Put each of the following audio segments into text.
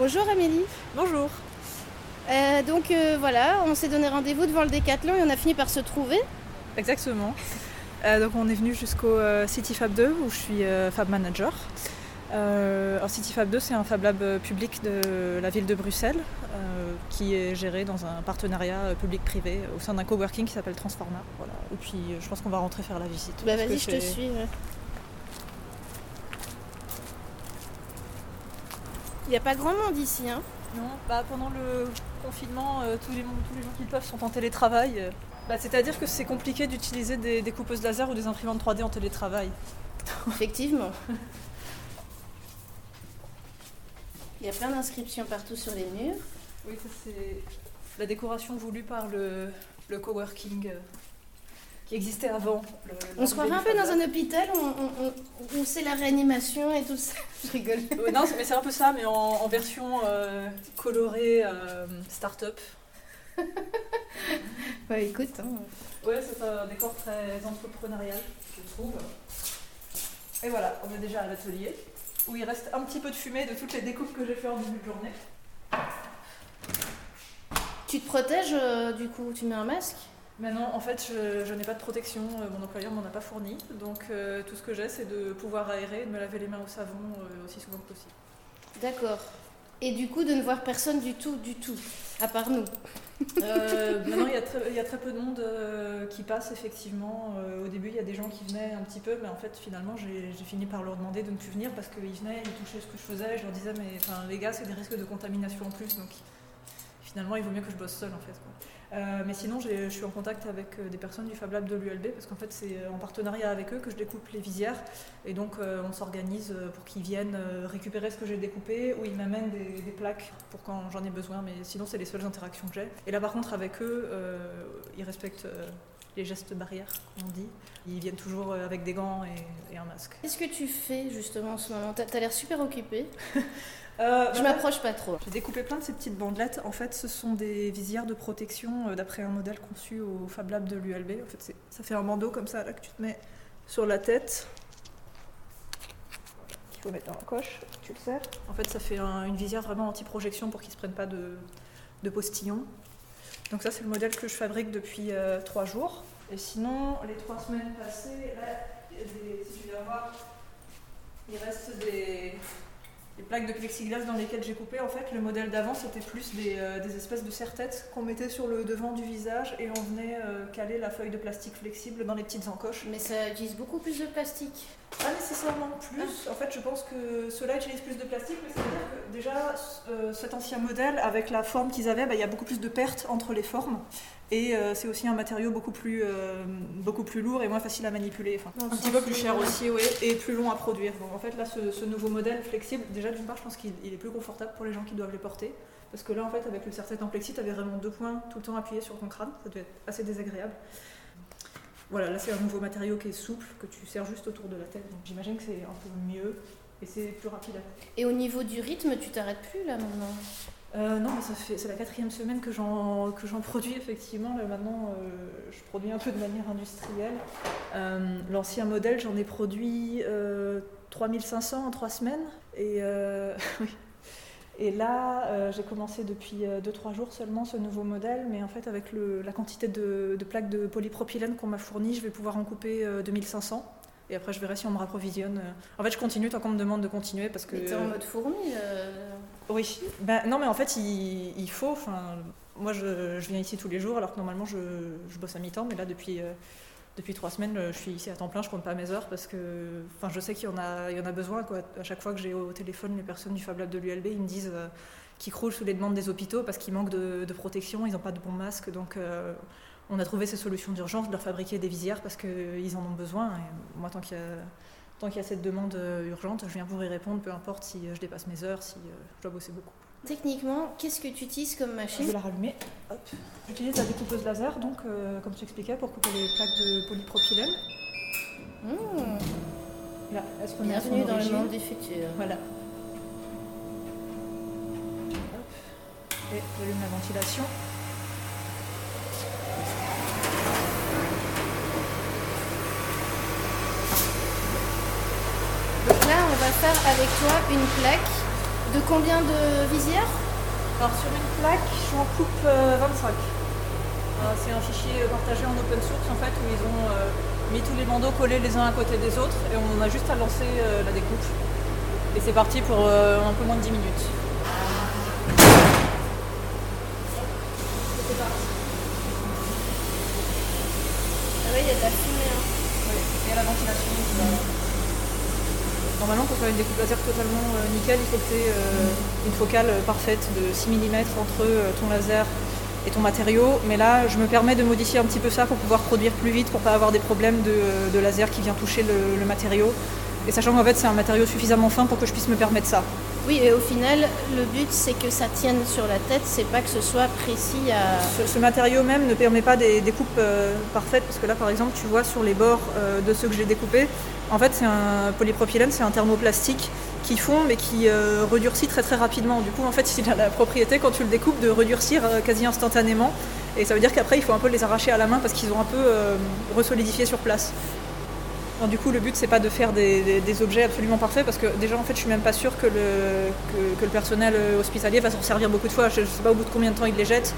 Bonjour Amélie. Bonjour. Euh, donc euh, voilà, on s'est donné rendez-vous devant le Décathlon et on a fini par se trouver. Exactement. Euh, donc on est venu jusqu'au City Fab 2 où je suis Fab Manager. alors City Fab 2 c'est un Fab Lab public de la ville de Bruxelles qui est géré dans un partenariat public-privé au sein d'un coworking qui s'appelle Transforma. Voilà. Et puis je pense qu'on va rentrer faire la visite. Bah vas-y je te suis. Il n'y a pas grand monde ici. Hein non, bah, pendant le confinement, euh, tous, les, tous, les, gens qui peuvent sont en télétravail. Euh. Bah, c'est-à-dire que c'est compliqué d'utiliser des, des, coupeuses laser ou des imprimantes 3D en télétravail. Effectivement. Il y a plein d'inscriptions partout sur les murs. Oui, ça c'est la décoration voulue par le, le coworking. Euh qui existait avant. on se croirait un peu dans un hôpital où, c'est la réanimation et tout ça. Je rigole. non, mais c'est un peu ça, mais en, version euh, colorée euh, start-up. ouais, écoute. Hein. Ouais, c'est un décor très entrepreneurial, je trouve. Et voilà, on est déjà à l'atelier, où il reste un petit peu de fumée de toutes les découpes que j'ai fait en début de journée. Tu te protèges euh, du coup? Tu mets un masque? Mais non, en fait, je, n'ai pas de protection, euh, mon employeur m'en a pas fourni. Donc euh, tout ce que j'ai, c'est de pouvoir aérer, de me laver les mains au savon euh, aussi souvent que possible. D'accord. Et du coup, de ne voir personne du tout, du tout, à part nous. maintenant, il y, a très, il y, a très peu de monde qui passe, effectivement. au début, il y a des gens qui venaient un petit peu, mais en fait, finalement, j'ai fini par leur demander de ne plus venir parce qu'ils venaient, ils touchaient ce que je faisais. Je leur disais, mais les gars, c'est des risques de contamination en plus. Donc finalement, il vaut mieux que je bosse seul, en fait. Euh, mais sinon, je suis en contact avec euh, des personnes du Fab Lab de l'ULB parce qu'en fait, c'est en partenariat avec eux que je découpe les visières. Et donc, euh, on s'organise pour qu'ils viennent récupérer ce que j'ai découpé ou ils m'amènent des, plaques pour quand j'en ai besoin. Mais sinon, c'est les seules interactions que j'ai. Et là, par contre, avec eux, ils respectent les gestes barrières, comme on dit. Ils viennent toujours avec des gants et, un masque. Qu'est-ce que tu fais justement en ce moment? Tu as l'air super occupé. Euh, je m'approche pas trop. J'ai découpé plein de ces petites bandelettes. En fait, ce sont des visières de protection euh, d'après un modèle conçu au Fab Lab de l'ULB. En fait, ça fait un bandeau comme ça là que tu te mets sur la tête. Qu'il faut mettre dans la coche. Tu le serres. En fait, ça fait une visière vraiment anti-projection pour qu'ils se prennent pas de, de postillons. Donc ça, c'est le modèle que je fabrique depuis euh, trois jours. Et sinon, les trois semaines passées, là, si tu viens voir, il reste des, les plaques de plexiglas dans lesquelles j'ai coupé, en fait, le modèle d'avant, c'était plus des, euh, espèces de serre-têtes qu'on mettait sur le devant du visage et on venait euh, caler la feuille de plastique flexible dans les petites encoches. Mais ça utilise beaucoup plus de plastique Pas nécessairement plus. Ah. En fait, je pense que ceux-là utilisent plus de plastique, mais ça veut dire que déjà, euh, cet ancien modèle, avec la forme qu'ils avaient, bah, il y a beaucoup plus de pertes entre les formes. Et c'est aussi un matériau beaucoup plus, beaucoup plus lourd et moins facile à manipuler. Enfin, un petit peu plus cher aussi, oui, et plus long à produire. Donc en fait, là, ce, ce nouveau modèle flexible, déjà d'une part, je pense qu'il est plus confortable pour les gens qui doivent les porter. Parce que là, en fait, avec le serre-tête en plexi, tu avais vraiment deux points tout le temps appuyés sur ton crâne. Ça devait être assez désagréable. Voilà, là, c'est un nouveau matériau qui est souple, que tu serres juste autour de la tête. Donc j'imagine que c'est un peu mieux et c'est plus rapide Et au niveau du rythme, tu t'arrêtes plus là maintenant? Euh, non, mais ça fait c'est la quatrième semaine que j'en que j'en produis effectivement. Là maintenant, euh, je produis un peu de manière industrielle. Euh, l'ancien modèle, j'en ai produit 3500 en trois semaines. Et, oui. Et là, j'ai commencé depuis 2-3 jours seulement ce nouveau modèle, mais en fait, avec le, la quantité de, de, plaques de polypropylène qu'on m'a fourni, je vais pouvoir en couper 2500. Et après, je verrai si on me rapprovisionne. En fait, je continue tant qu'on me demande de continuer parce que. es en mode fourmi oui, ben, non mais en fait il, faut, enfin, moi je, viens ici tous les jours alors que normalement je, bosse à mi-temps, mais là depuis, euh, depuis trois semaines je suis ici à temps plein, je compte pas mes heures parce que je sais qu'il y, en a, il y en a besoin. À chaque fois que j'ai au téléphone les personnes du Fab Lab de l'ULB, ils me disent euh, qu'ils croulent sous les demandes des hôpitaux parce qu'ils manquent de, protection, ils n'ont pas de bons masques, donc euh, on a trouvé ces solutions d'urgence de leur fabriquer des visières parce qu'ils en ont besoin. Et moi tant qu'il y a cette demande euh, urgente, je viens pour y répondre, peu importe si euh, je dépasse mes heures, si euh, je dois bosser beaucoup. Techniquement, qu'est-ce que tu utilises comme machine Je vais la rallumer. J'utilise la découpeuse laser, donc comme tu expliquais, pour couper les plaques de polypropylène. Mmh. Là, elle se remet Bienvenue dans le monde du futur. Voilà. Et j'allume la ventilation. Donc là, on va faire avec toi une plaque De combien de visières Alors sur une plaque, je coupe 25. C'est un fichier partagé en open source en fait où ils ont mis tous les bandeaux collés les uns à côté des autres et on a juste à lancer la découpe. Et c'est parti pour un peu moins de 10 minutes. Ah oui, il y a de la fumée. Hein. Oui, et la ventilation. Normalement, pour faire une découpe laser totalement euh, nickel, il faut que tu aies euh, une focale parfaite de 6 mm entre euh, ton laser et ton matériau. Mais là, je me permets de modifier un petit peu ça pour pouvoir produire plus vite, pour pas avoir des problèmes de, laser qui vient toucher le, matériau. Et sachant qu'en fait, c'est un matériau suffisamment fin pour que je puisse me permettre ça. Oui, et au final, le but c'est que ça tienne sur la tête, c'est pas que ce soit précis à. Ce, matériau même ne permet pas des découpes parfaites, parce que là, par exemple, tu vois sur les bords de ceux que j'ai découpés, en fait, c'est un polypropylène, c'est un thermoplastique qui fond mais qui euh, redurcit très très rapidement. Du coup, en fait, il a la propriété quand tu le découpes de redurcir euh, quasi instantanément. Et ça veut dire qu'après, il faut un peu les arracher à la main parce qu'ils ont un peu euh, resolidifié sur place. Du coup, le but, c'est pas de faire des, objets absolument parfaits parce que déjà, en fait, je suis même pas sûre que le, que, le personnel hospitalier va s'en servir beaucoup de fois. Je, ne sais pas au bout de combien de temps il les jette.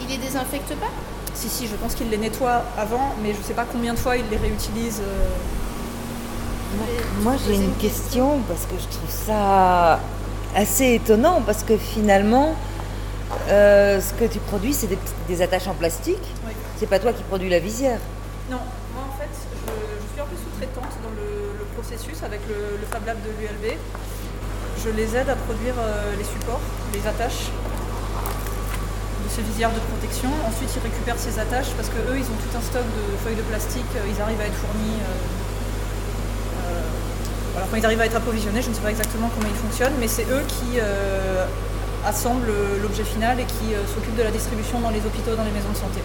Il les désinfecte pas? Si, si, je pense qu'il les nettoie avant, mais je sais pas combien de fois il les réutilise. Moi, j'ai une question parce que je trouve ça assez étonnant parce que finalement, euh, ce que tu produis, c'est des, attaches en plastique. C'est pas toi qui produis la visière. Non, avec le, Fab Lab de l'ULB. Je les aide à produire euh, les supports, les attaches de ces visières de protection. Ensuite, ils récupèrent ces attaches parce que eux, ils ont tout un stock de feuilles de plastique. Ils arrivent à être fournis. Euh, alors quand ils arrivent à être approvisionnés, je ne sais pas exactement comment ils fonctionnent, mais c'est eux qui euh, assemblent l'objet final et qui euh, s'occupent de la distribution dans les hôpitaux, dans les maisons de santé.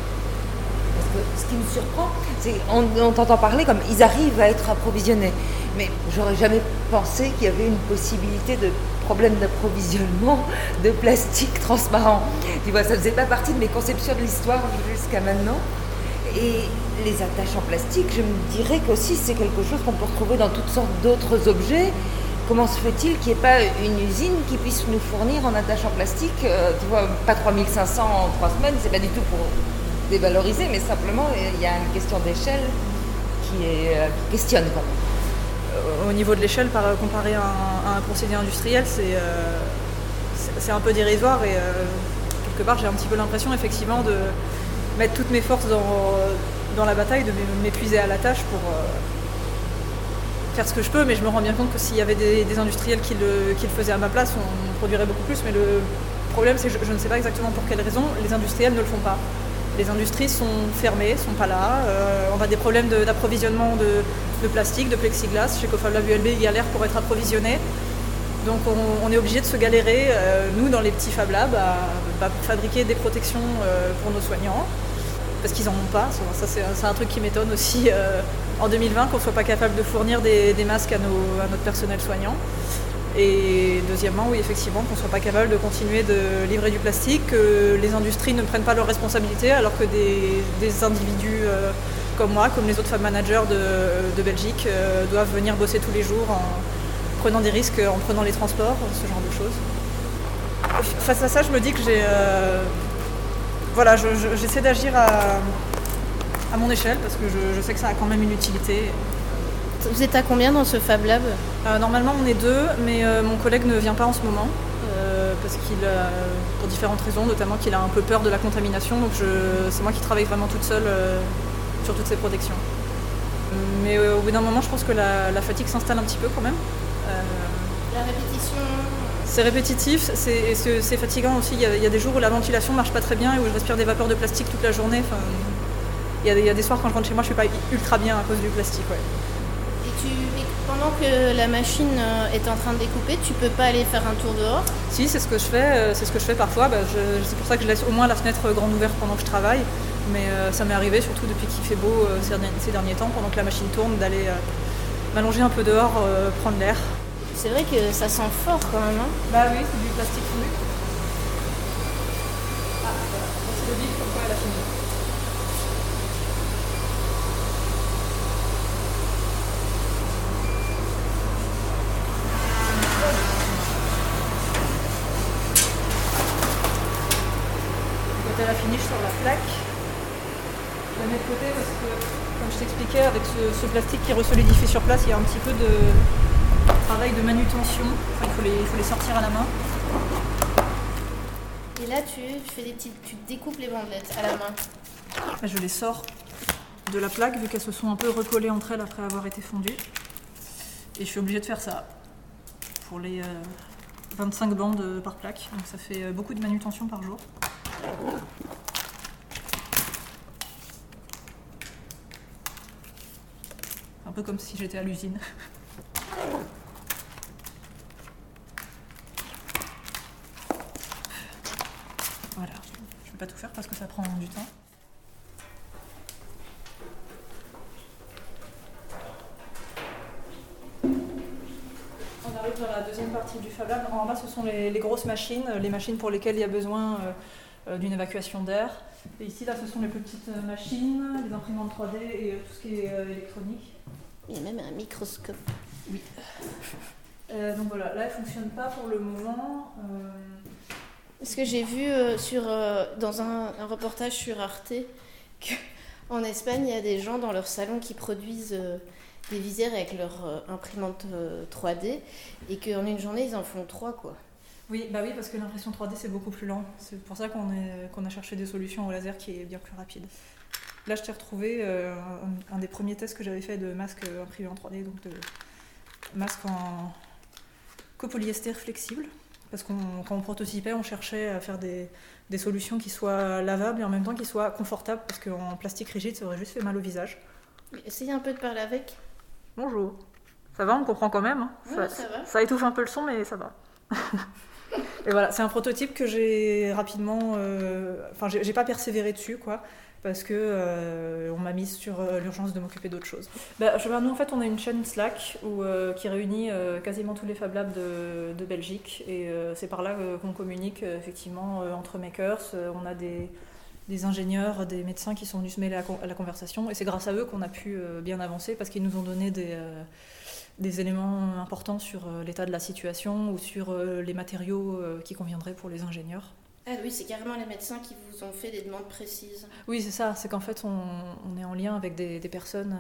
Ce qui me surprend, c'est qu'on t'entend parler comme ils arrivent à être approvisionnés. Mais j'aurais jamais pensé qu'il y avait une possibilité de problème d'approvisionnement de plastique transparent. Tu vois, ça faisait pas partie de mes conceptions de l'histoire jusqu'à maintenant. Et les attaches en plastique, je me dirais qu'aussi c'est quelque chose qu'on peut retrouver dans toutes sortes d'autres objets. Comment se fait-il qu'il n'y ait pas une usine qui puisse nous fournir en attaches en plastique euh, Tu vois, pas 3500 en trois semaines, c'est pas du tout pour dévaloriser, mais simplement il y a une question d'échelle qui, euh, questionne quand même. Au niveau de l'échelle, comparé à un, procédé industriel, c'est c'est un peu dérisoire et euh, quelque part j'ai un petit peu l'impression effectivement de mettre toutes mes forces dans, dans la bataille, de m'épuiser à la tâche pour euh, faire ce que je peux, mais je me rends bien compte que s'il y avait des, industriels qui le, qui le, faisaient à ma place, on produirait beaucoup plus. Mais le problème, c'est que je, ne sais pas exactement pour quelle raison les industriels ne le font pas. Les industries sont fermées, sont pas là. Euh, on a des problèmes d'approvisionnement de, plastique, de plexiglas. Chez Cofab Lab ULB, il l'air pour être approvisionné. Donc on, est obligé de se galérer, euh, nous, dans les petits Fab Labs, bah, pour fabriquer des protections pour nos soignants parce qu'ils n'en ont pas. Ça, c'est un truc qui m'étonne aussi euh, en 2020 qu'on ne soit pas capable de fournir des, masques à, notre personnel soignant. Et deuxièmement, oui, effectivement, qu'on ne soit pas capable de continuer de livrer du plastique, que les industries ne prennent pas leurs responsabilités, alors que des, individus euh, comme moi, comme les autres femmes managers de, Belgique, euh, doivent venir bosser tous les jours en prenant des risques, en prenant les transports, ce genre de choses. Face à ça, je me dis que j'ai voilà, j'essaie d'agir à, mon échelle parce que je, sais que ça a quand même une utilité. Vous êtes à combien dans ce Fab Lab? Euh, Normalement, on est deux, mais euh, mon collègue ne vient pas en ce moment euh, parce qu'il, pour différentes raisons, notamment qu'il a un peu peur de la contamination. Donc, c'est moi qui travaille vraiment toute seule sur toutes ces protections. Mais au bout d'un moment, je pense que la, la fatigue s'installe un petit peu quand même. La répétition c'est répétitif, c'est fatigant aussi. Il y, a, des jours où la ventilation marche pas très bien et où je respire des vapeurs de plastique toute la journée. Enfin, il, y a, des soirs quand je rentre chez moi, je suis pas ultra bien à cause du plastique. Pendant que la machine euh, est en train de découper, tu peux pas aller faire un tour dehors Si, c'est ce que je fais. Euh, c'est ce que je fais parfois. Bah, c'est pour ça que je laisse au moins la fenêtre grande ouverte pendant que je travaille. Mais euh, ça m'est arrivé, surtout depuis qu'il fait beau ces, derniers temps, pendant que la machine tourne, d'aller m'allonger un peu dehors, prendre l'air. C'est vrai que ça sent fort quand même. Hein bah oui, c'est du plastique fondu. Ah, voilà. C'est le pourquoi elle a fini. mettais la finish sur la plaque. Je la mets de côté parce que, comme je t'expliquais, avec ce, ce plastique qui resolidifie sur place, il y a un petit peu de travail de manutention. Enfin, il, faut les, il faut les sortir à la main. Et là, tu, tu fais des petites, tu découpes les bandelettes à la main. Je les sors de la plaque vu qu'elles se sont un peu recollées entre elles après avoir été fondues. Et je suis obligée de faire ça pour les euh, 25 bandes par plaque. Donc ça fait euh, beaucoup de manutention par jour. Un peu comme si j'étais à l'usine. Voilà, je ne vais pas tout faire parce que ça prend du temps. On arrive dans la deuxième partie du Fab Lab. En bas, ce sont les, grosses machines, les machines pour lesquelles il y a besoin euh, euh, d'une évacuation d'air. Et ici, là, ce sont les petites euh, machines, les imprimantes 3D et euh, tout ce qui est euh, électronique. Il y a même un microscope. Euh, donc voilà, là, elle ne fonctionne pas pour le moment. Euh, Parce que j'ai vu euh, sur, euh, dans un, un reportage sur Arte qu'en Espagne, il y a des gens dans leur salon qui produisent euh, des visières avec leur euh, imprimante euh, 3D et qu'en une journée, ils en font trois, quoi. Oui, bah oui, parce que l'impression 3D c'est beaucoup plus lent. C'est pour ça qu'on a cherché des solutions au laser qui est bien plus rapide. Là, je t'ai retrouvé euh, un, un des premiers tests que j'avais fait de masque euh, imprimé en 3D, donc de masque en copolyester flexible. Parce qu'on quand on prototypait, on cherchait à faire des, des solutions qui soient lavables et en même temps qui soient confortables, parce qu'en plastique rigide, ça aurait juste fait mal au visage. Essayez un peu de parler avec. Bonjour. Ça va, on comprend quand même. hein. Ouais, ça va. Ça étouffe un peu le son, mais ça va. Et voilà, c'est un prototype que j'ai rapidement. euh, Enfin, j'ai j'ai pas persévéré dessus, quoi, parce que euh, on m'a mise sur euh, l'urgence de m'occuper d'autre chose. Bah, nous, en fait, on a une chaîne Slack où, euh, qui réunit euh, quasiment tous les Fab Labs de, Belgique, et euh, c'est par là euh, qu'on communique euh, effectivement euh, entre makers. Euh, on a des des ingénieurs, des médecins qui sont venus se mêler à la conversation, et c'est grâce à eux qu'on a pu euh, bien avancer parce qu'ils nous ont donné des, euh, des éléments importants sur euh, l'état de la situation ou sur euh, les matériaux euh, qui conviendraient pour les ingénieurs. Ah oui, c'est carrément les médecins qui vous ont fait des demandes précises. Oui, c'est ça, c'est qu'en fait on, on est en lien avec des, des personnes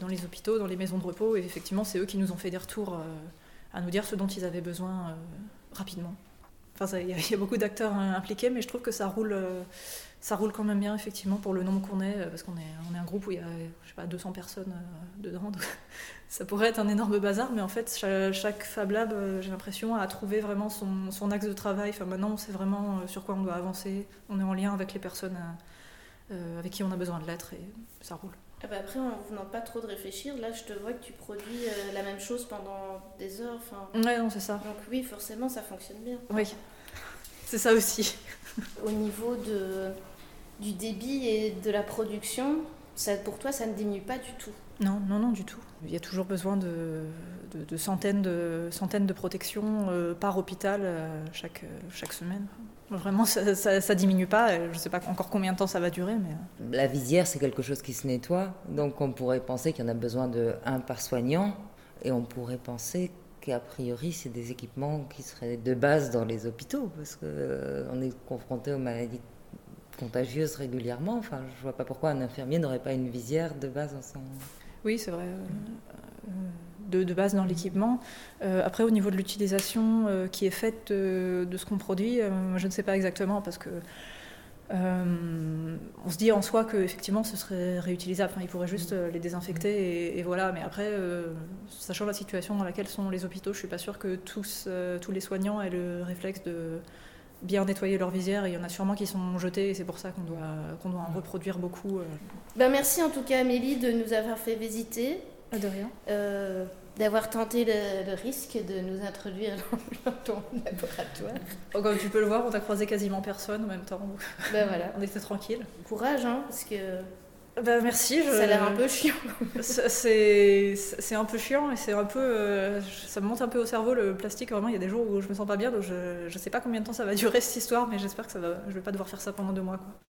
dans les hôpitaux, dans les maisons de repos, et effectivement c'est eux qui nous ont fait des retours à nous dire ce dont ils avaient besoin rapidement. Enfin, il y, a- beaucoup d'acteurs hein, impliqués, mais je trouve que ça roule, euh, ça roule quand même bien effectivement pour le nombre qu'on est, euh, parce qu'on est, on est un groupe où il y a je sais pas, 200 personnes euh, dedans. ça pourrait être un énorme bazar, mais en fait chaque, Fab Lab, j'ai l'impression, a trouvé vraiment son, axe de travail. Enfin, maintenant on sait vraiment sur quoi on doit avancer, on est en lien avec les personnes avec qui on a besoin de l'être et ça roule. Ah bah après, en demande pas trop de réfléchir. Là, je te vois que tu produis euh, la même chose pendant des heures. Enfin, Ouais, non, c'est ça. donc oui, forcément, ça fonctionne bien. Oui, c'est ça aussi. Au niveau de, du débit et de la production, ça, pour toi, ça ne diminue pas du tout. Non, non, non, du tout. Il y a toujours besoin de, centaines, de protections euh, par hôpital euh, chaque, euh, chaque semaine. Vraiment, ça, ça, diminue pas. Je ne sais pas encore combien de temps ça va durer, mais La visière, c'est quelque chose qui se nettoie, donc on pourrait penser qu'il y en a besoin de un par soignant, et on pourrait penser qu'a priori, c'est des équipements qui seraient de base dans les hôpitaux, parce qu'on est confronté aux maladies contagieuses régulièrement. Enfin, je vois pas pourquoi un infirmier n'aurait pas une visière de base dans son. Oui, c'est vrai. euh, de, base dans l'équipement. Euh, après, au niveau de l'utilisation euh, qui est faite de, ce qu'on produit, je ne sais pas exactement parce que on se dit en soi que effectivement ce serait réutilisable. Enfin, il pourrait juste les désinfecter et, et voilà. Mais après, sachant la situation dans laquelle sont les hôpitaux, je suis pas sûre que tous, tous les soignants aient le réflexe de bien nettoyer leur visière. Il y en a sûrement qui sont jetés et c'est pour ça qu'on doit, qu'on doit en reproduire beaucoup. euh. Ben, merci en tout cas, Amélie, de nous avoir fait visiter, Ah, de rien. euh, d'avoir tenté le, le risque de nous introduire dans ton laboratoire. Oh, comme tu peux le voir, on a croisé quasiment personne en même temps. Ben voilà, On était tranquille. courage, hein, parce que Bah, merci. Je... ça a l'air un peu chiant. C'est c'est un peu chiant et c'est un peu. euh, ça me monte un peu au cerveau le plastique. Vraiment, il y a des jours où je me sens pas bien, donc je, je sais pas combien de temps ça va durer cette histoire, mais j'espère que ça va, je vais pas devoir faire ça pendant deux mois. Quoi.